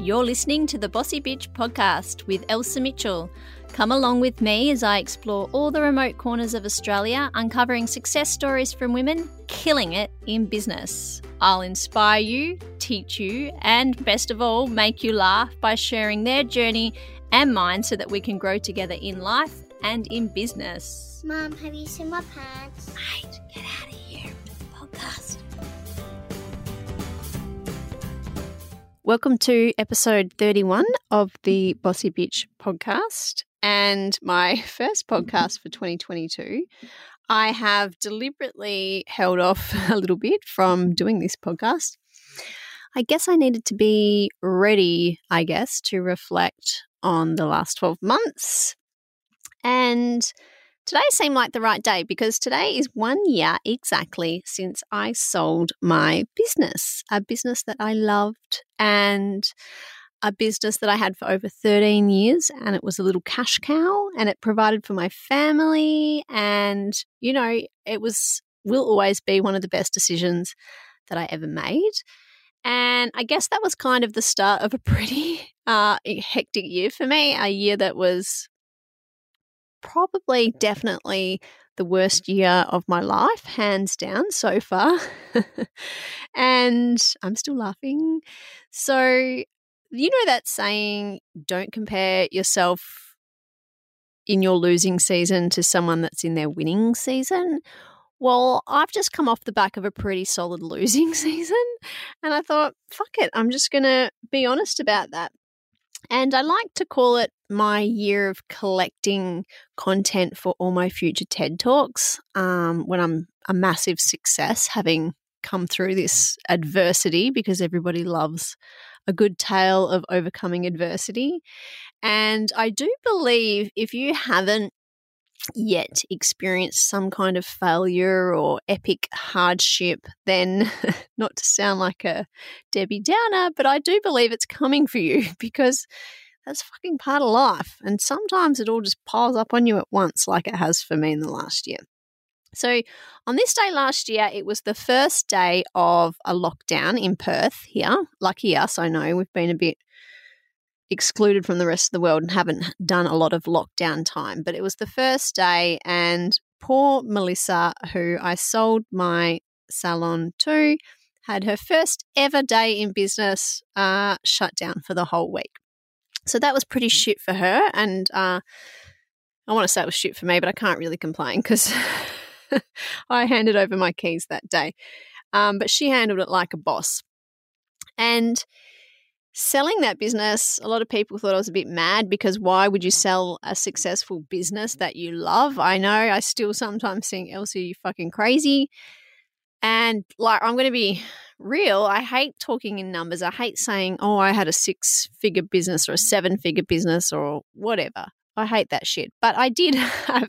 You're listening to the Bossy Bitch podcast with Elsa Mitchell. Come along with me as I explore all the remote corners of Australia, uncovering success stories from women killing it in business. I'll inspire you, teach you, and best of all, make you laugh by sharing their journey and mine so that we can grow together in life and in business. Mom, have you seen my pants? Mate, get out Welcome to episode 31 of the Bossy Bitch podcast and my first podcast for 2022. I have deliberately held off a little bit from doing this podcast. I guess I needed to be ready, I guess, to reflect on the last 12 months. And today seemed like the right day because today is one year exactly since I sold my business, a business that I loved and a business that I had for over 13 years. And it was a little cash cow and it provided for my family. And, you know, it was, will always be one of the best decisions that I ever made. And I guess that was kind of the start of a pretty uh, hectic year for me, a year that was probably definitely the worst year of my life, hands down so far. and I'm still laughing. So, you know that saying, don't compare yourself in your losing season to someone that's in their winning season? Well, I've just come off the back of a pretty solid losing season. And I thought, fuck it, I'm just going to be honest about that. And I like to call it my year of collecting content for all my future TED Talks um, when I'm a massive success, having come through this adversity because everybody loves a good tale of overcoming adversity. And I do believe if you haven't yet experienced some kind of failure or epic hardship, then not to sound like a Debbie Downer, but I do believe it's coming for you because that's fucking part of life. And sometimes it all just piles up on you at once, like it has for me in the last year. So, on this day last year, it was the first day of a lockdown in Perth here. Lucky us, I know we've been a bit excluded from the rest of the world and haven't done a lot of lockdown time. But it was the first day, and poor Melissa, who I sold my salon to, had her first ever day in business uh, shut down for the whole week. So that was pretty shit for her. And uh, I want to say it was shit for me, but I can't really complain because I handed over my keys that day. Um, but she handled it like a boss. And selling that business, a lot of people thought I was a bit mad because why would you sell a successful business that you love? I know I still sometimes think, Elsie, you fucking crazy. And like, I'm going to be real. I hate talking in numbers. I hate saying, oh, I had a six figure business or a seven figure business or whatever. I hate that shit. But I did have,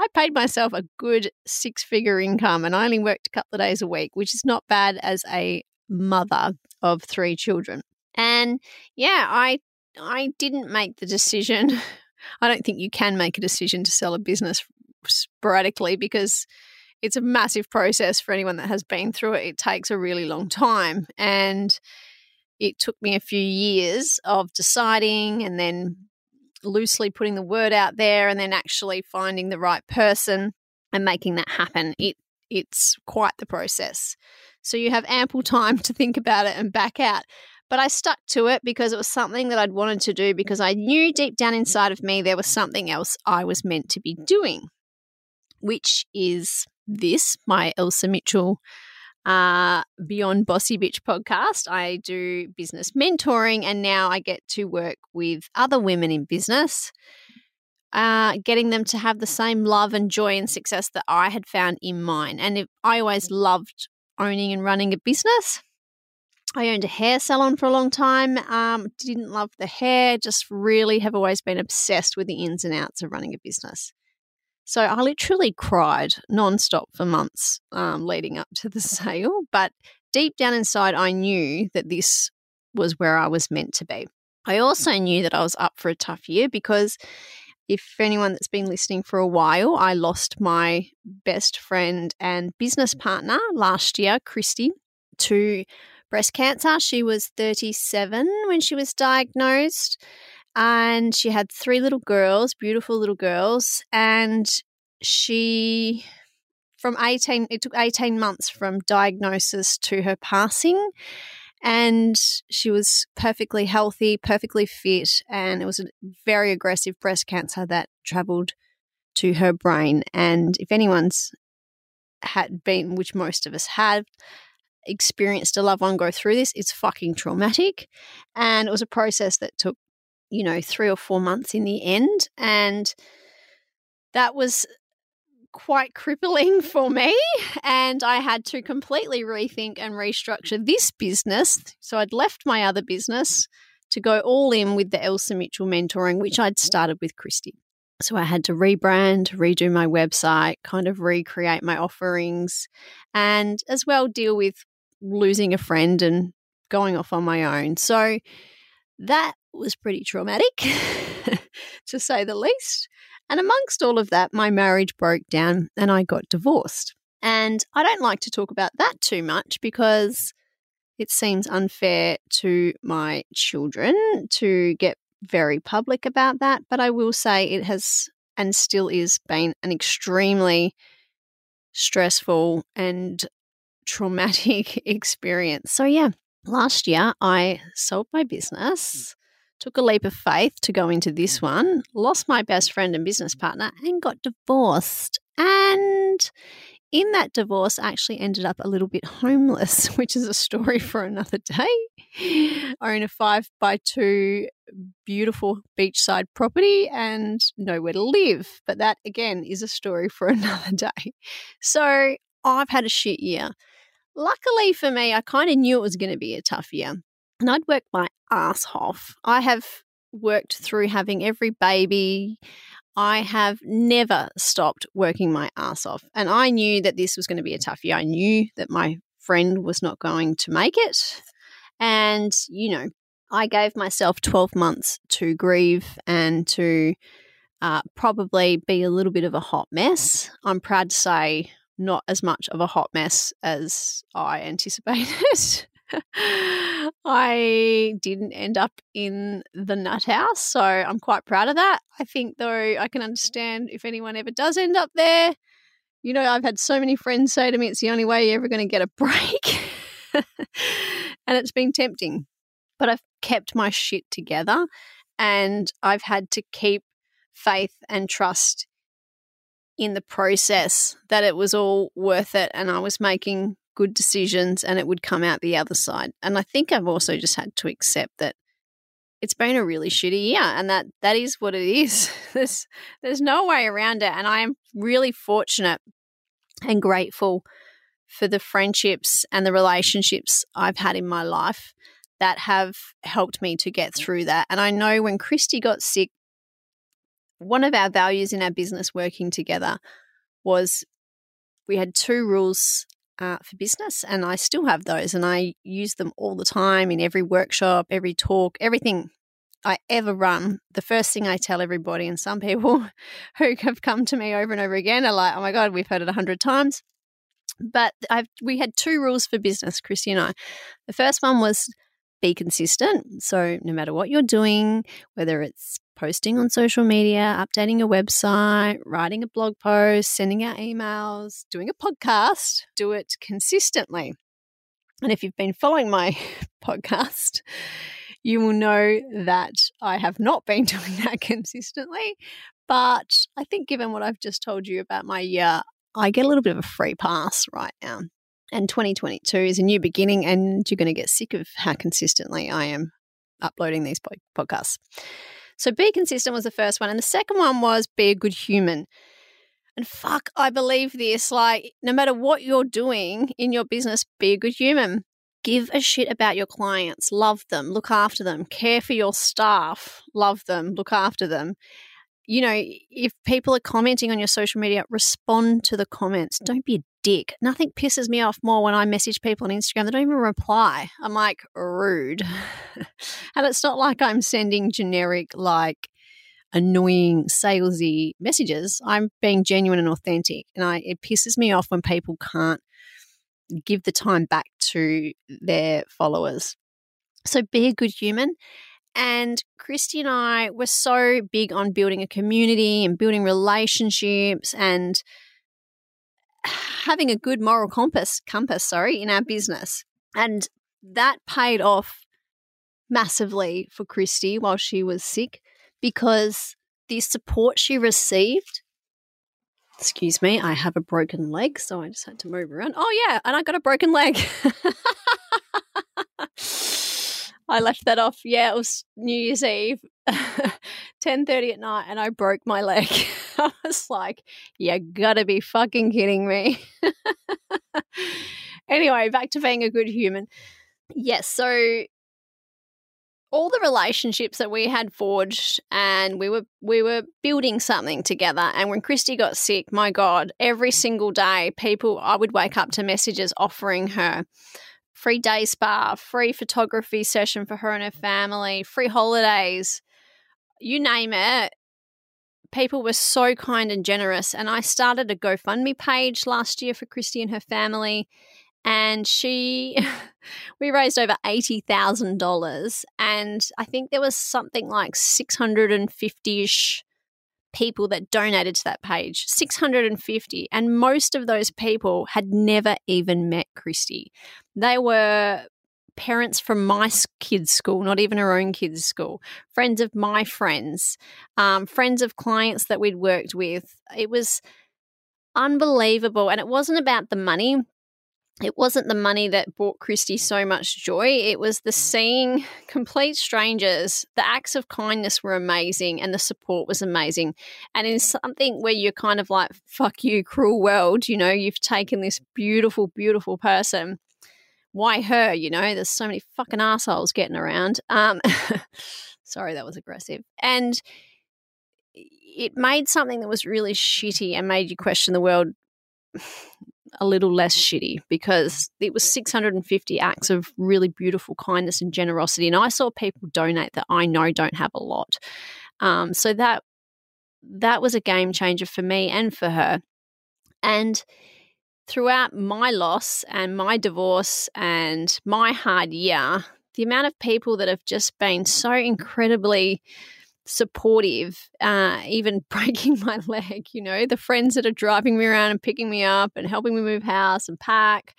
I paid myself a good six figure income and I only worked a couple of days a week, which is not bad as a mother of three children. And yeah, I I didn't make the decision. I don't think you can make a decision to sell a business sporadically because it's a massive process for anyone that has been through it. It takes a really long time. And it took me a few years of deciding and then loosely putting the word out there and then actually finding the right person and making that happen. It it's quite the process. So you have ample time to think about it and back out. But I stuck to it because it was something that I'd wanted to do because I knew deep down inside of me there was something else I was meant to be doing, which is this, my Elsa Mitchell uh, Beyond Bossy Bitch podcast. I do business mentoring and now I get to work with other women in business. Uh, getting them to have the same love and joy and success that I had found in mine. And if, I always loved owning and running a business. I owned a hair salon for a long time. Um, didn't love the hair, just really have always been obsessed with the ins and outs of running a business. So I literally cried nonstop for months um, leading up to the sale. But deep down inside, I knew that this was where I was meant to be. I also knew that I was up for a tough year because if anyone that's been listening for a while, I lost my best friend and business partner last year, Christy, to breast cancer. She was 37 when she was diagnosed, and she had three little girls, beautiful little girls. And she, from 18, it took 18 months from diagnosis to her passing. And she was perfectly healthy, perfectly fit, and it was a very aggressive breast cancer that traveled to her brain. And if anyone's had been, which most of us have, experienced a loved one go through this, it's fucking traumatic. And it was a process that took, you know, three or four months in the end. And that was quite crippling for me. And I had to completely rethink and restructure this business. So I'd left my other business to go all in with the Elsa Mitchell mentoring, which I'd started with Christy. So I had to rebrand, redo my website, kind of recreate my offerings, and as well deal with losing a friend and going off on my own. So that was pretty traumatic, to say the least. And amongst all of that, my marriage broke down and I got divorced. And I don't like to talk about that too much because it seems unfair to my children to get very public about that. But I will say it has and still is been an extremely stressful and traumatic experience. So, yeah, last year I sold my mm. business took a leap of faith to go into this mm. one, lost my best friend and business partner, and got divorced. And in that divorce, I actually ended up a little bit homeless, which is a story mm. for another day. I own a five by two beautiful beachside property and nowhere to live. But that again is a story for another day. So I've had a shit year. Luckily for me, I kind of knew it was going to be a tough year and I'd worked my ass off. I have worked through having every baby. I have never stopped working my ass off. And I knew that this was going to be a tough year. I knew that my friend was not going to make it. And, you know, I gave myself 12 months to grieve and to uh, probably be a little bit of a hot mess. I'm proud to say, not as much of a hot mess as I anticipated. I didn't end up in the nut house, so I'm quite proud of that. I think, though, I can understand if anyone ever does end up there. You know, I've had so many friends say to me, it's the only way you're ever going to get a break. and it's been tempting. But I've kept my shit together and I've had to keep faith and trust in the process that it was all worth it and I was making good decisions and it would come out the other side. And I think I've also just had to accept that it's been a really shitty year and that that is what it is. there's there's no way around it and I am really fortunate and grateful for the friendships and the relationships I've had in my life that have helped me to get through that. And I know when Christy got sick, one of our values in our business working together was we had two rules uh, for business, and I still have those, and I use them all the time in every workshop, every talk, everything I ever run. The first thing I tell everybody, and some people who have come to me over and over again are like, "Oh my god, we've heard it a hundred times." But I've we had two rules for business, Christy and I. The first one was be consistent. So no matter what you're doing, whether it's posting on social media, updating your website, writing a blog post, sending out emails, doing a podcast, do it consistently. And if you've been following my podcast, you will know that I have not been doing that consistently. But I think, given what I've just told you about my year, I get a little bit of a free pass right now. And 2022 is a new beginning, and you're going to get sick of how consistently I am uploading these podcasts. So be consistent was the first one. And the second one was be a good human. And fuck, I believe this. Like, no matter what you're doing in your business, be a good human. Give a shit about your clients. Love them. Look after them. Care for your staff. Love them. Look after them you know, if people are commenting on your social media, respond to the comments. Don't be a dick. Nothing pisses me off more when I message people on Instagram. They don't even reply. I'm like, rude. and it's not like I'm sending generic, like, annoying, salesy messages. I'm being genuine and authentic. And I, it pisses me off when people can't give the time back to their followers. So be a good human. And Christy and I were so big on building a community and building relationships and having a good moral compass compass sorry in our business and that paid off massively for Christy while she was sick because the support she received excuse me I have a broken leg so I just had to move around oh yeah and I got a broken leg I left that off. Yeah, it was New Year's Eve, ten thirty at night, and I broke my leg. I was like, "You gotta be fucking kidding me!" anyway, back to being a good human. Yes, so all the relationships that we had forged and we were we were building something together and when Christy got sick my god every single day people I would wake up to messages offering her free day spa, free photography session for her and her family, free holidays, you name it. People were so kind and generous. And I started a GoFundMe page last year for Christy and her family. And she, we raised over $80,000. And I think there was something like 650 ish people that donated to that page 650 and most of those people had never even met christy they were parents from my kids school not even her own kids school friends of my friends um, friends of clients that we'd worked with it was unbelievable and it wasn't about the money it wasn't the money that brought Christy so much joy. It was the seeing complete strangers. The acts of kindness were amazing and the support was amazing. And in something where you're kind of like, fuck you, cruel world, you know, you've taken this beautiful, beautiful person. Why her? You know, there's so many fucking assholes getting around. Um, sorry, that was aggressive. And it made something that was really shitty and made you question the world a little less shitty because it was 650 acts of really beautiful kindness and generosity. And I saw people donate that I know don't have a lot. Um, so that that was a game changer for me and for her. And throughout my loss and my divorce and my hard year, the amount of people that have just been so incredibly supportive, uh, even breaking my leg, you know, the friends that are driving me around and picking me up and helping me move house and pack.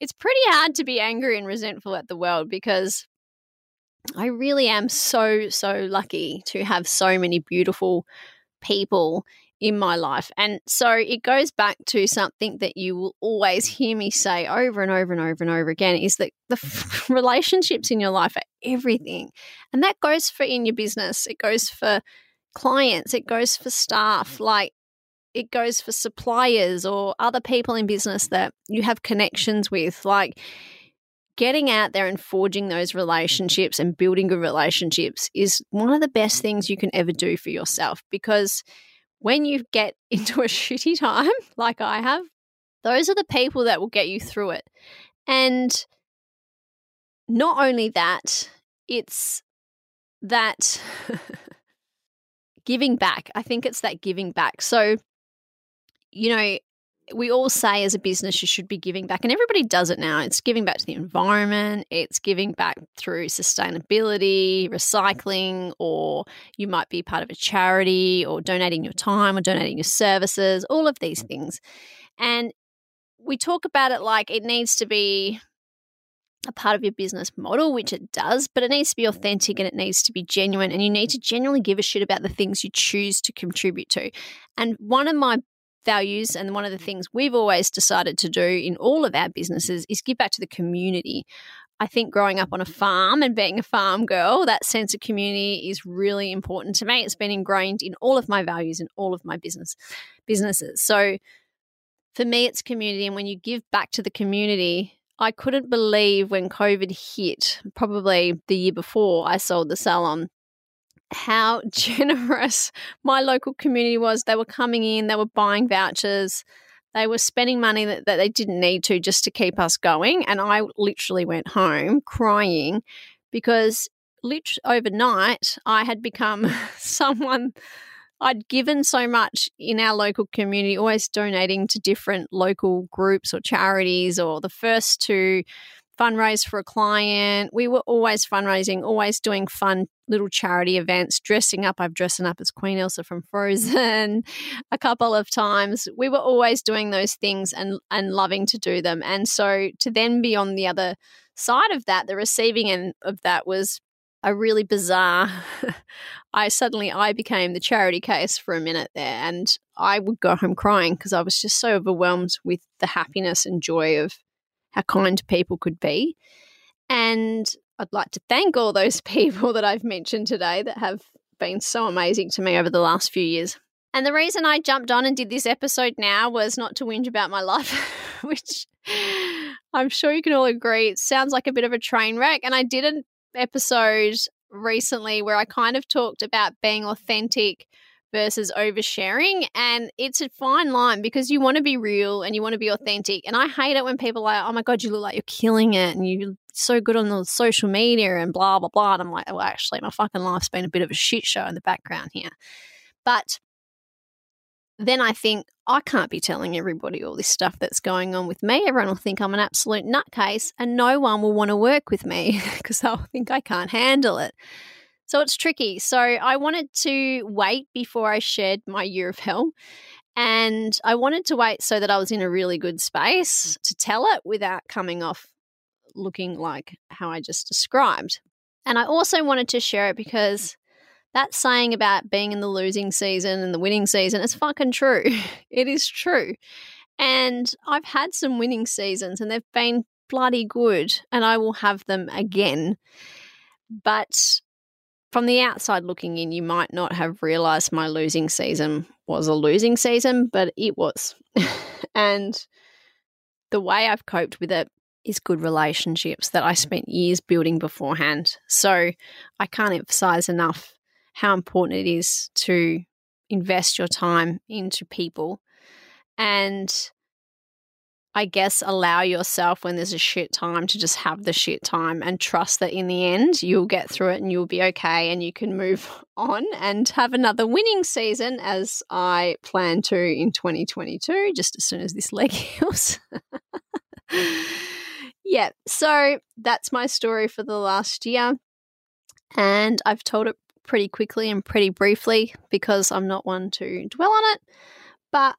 It's pretty hard to be angry and resentful at the world because I really am so, so lucky to have so many beautiful people in my life. And so it goes back to something that you will always hear me say over and over and over and over again is that the relationships in your life are everything. And that goes for in your business, it goes for clients, it goes for staff, like it goes for suppliers or other people in business that you have connections with. Like, getting out there and forging those relationships and building good relationships is one of the best things you can ever do for yourself because when you get into a shitty time, like I have, those are the people that will get you through it. And not only that, it's that giving back. I think it's that giving back. So, you know, we all say as a business you should be giving back, and everybody does it now. It's giving back to the environment, it's giving back through sustainability, recycling, or you might be part of a charity, or donating your time, or donating your services, all of these things. And we talk about it like it needs to be a part of your business model, which it does, but it needs to be authentic and it needs to be genuine. And you need to genuinely give a shit about the things you choose to contribute to. And one of my values and one of the things we've always decided to do in all of our businesses is give back to the community. I think growing up on a farm and being a farm girl, that sense of community is really important to me. It's been ingrained in all of my values and all of my business businesses. So for me it's community and when you give back to the community, I couldn't believe when COVID hit, probably the year before I sold the salon, how generous my local community was. They were coming in, they were buying vouchers, they were spending money that, that they didn't need to just to keep us going. And I literally went home crying because literally overnight I had become someone I'd given so much in our local community, always donating to different local groups or charities, or the first to fundraise for a client. We were always fundraising, always doing fun little charity events, dressing up. I've dressed up as Queen Elsa from Frozen a couple of times. We were always doing those things and and loving to do them. And so to then be on the other side of that, the receiving end of that was a really bizarre I suddenly I became the charity case for a minute there and I would go home crying because I was just so overwhelmed with the happiness and joy of how kind people could be. And I'd like to thank all those people that I've mentioned today that have been so amazing to me over the last few years. And the reason I jumped on and did this episode now was not to whinge about my life, which I'm sure you can all agree it sounds like a bit of a train wreck. And I did an episode recently where I kind of talked about being authentic versus oversharing. And it's a fine line because you want to be real and you want to be authentic. And I hate it when people are like, oh my God, you look like you're killing it and you're so good on the social media and blah, blah, blah. And I'm like, well, actually, my fucking life's been a bit of a shit show in the background here. But then I think I can't be telling everybody all this stuff that's going on with me. Everyone will think I'm an absolute nutcase and no one will want to work with me because they'll think I can't handle it. So it's tricky. So I wanted to wait before I shared my year of hell. And I wanted to wait so that I was in a really good space to tell it without coming off looking like how I just described. And I also wanted to share it because that saying about being in the losing season and the winning season is fucking true. it is true. And I've had some winning seasons and they've been bloody good, and I will have them again. But from the outside looking in, you might not have realized my losing season was a losing season, but it was. and the way I've coped with it is good relationships that I mm. spent years building beforehand. So I can't emphasize enough how important it is to invest your time into people and I guess allow yourself when there's a shit time to just have the shit time and trust that in the end you'll get through it and you'll be okay and you can move on and have another winning season as I plan to in 2022, just as soon as this leg heals. yeah, so that's my story for the last year. And I've told it pretty quickly and pretty briefly because I'm not one to dwell on it. But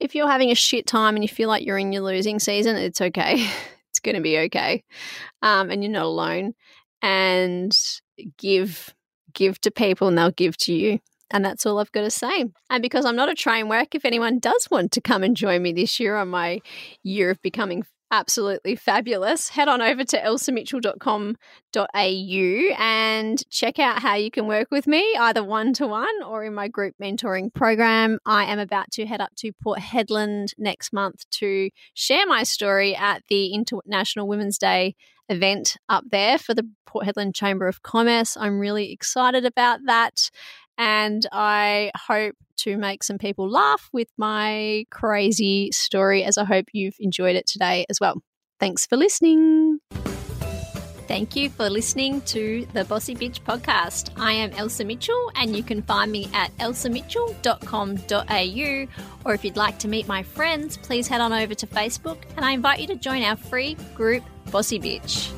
if you're having a shit time and you feel like you're in your losing season, it's okay. it's going to be okay. Um, and you're not alone. And give give to people and they'll give to you. And that's all I've got to say. And because I'm not a train wreck, if anyone does want to come and join me this year on my year of becoming absolutely fabulous, head on over to elsamitchell.com.au and check out how you can work with me, either one to one or in my group mentoring program. I am about to head up to Port Hedland next month to share my story at the International Women's Day event up there for the Port Hedland Chamber of Commerce. I'm really excited about that. And I hope to make some people laugh with my crazy story, as I hope you've enjoyed it today as well. Thanks for listening. Thank you for listening to the Bossy Bitch podcast. I am Elsa Mitchell, and you can find me at elsamitchell.com.au. Or if you'd like to meet my friends, please head on over to Facebook, and I invite you to join our free group, Bossy Bitch.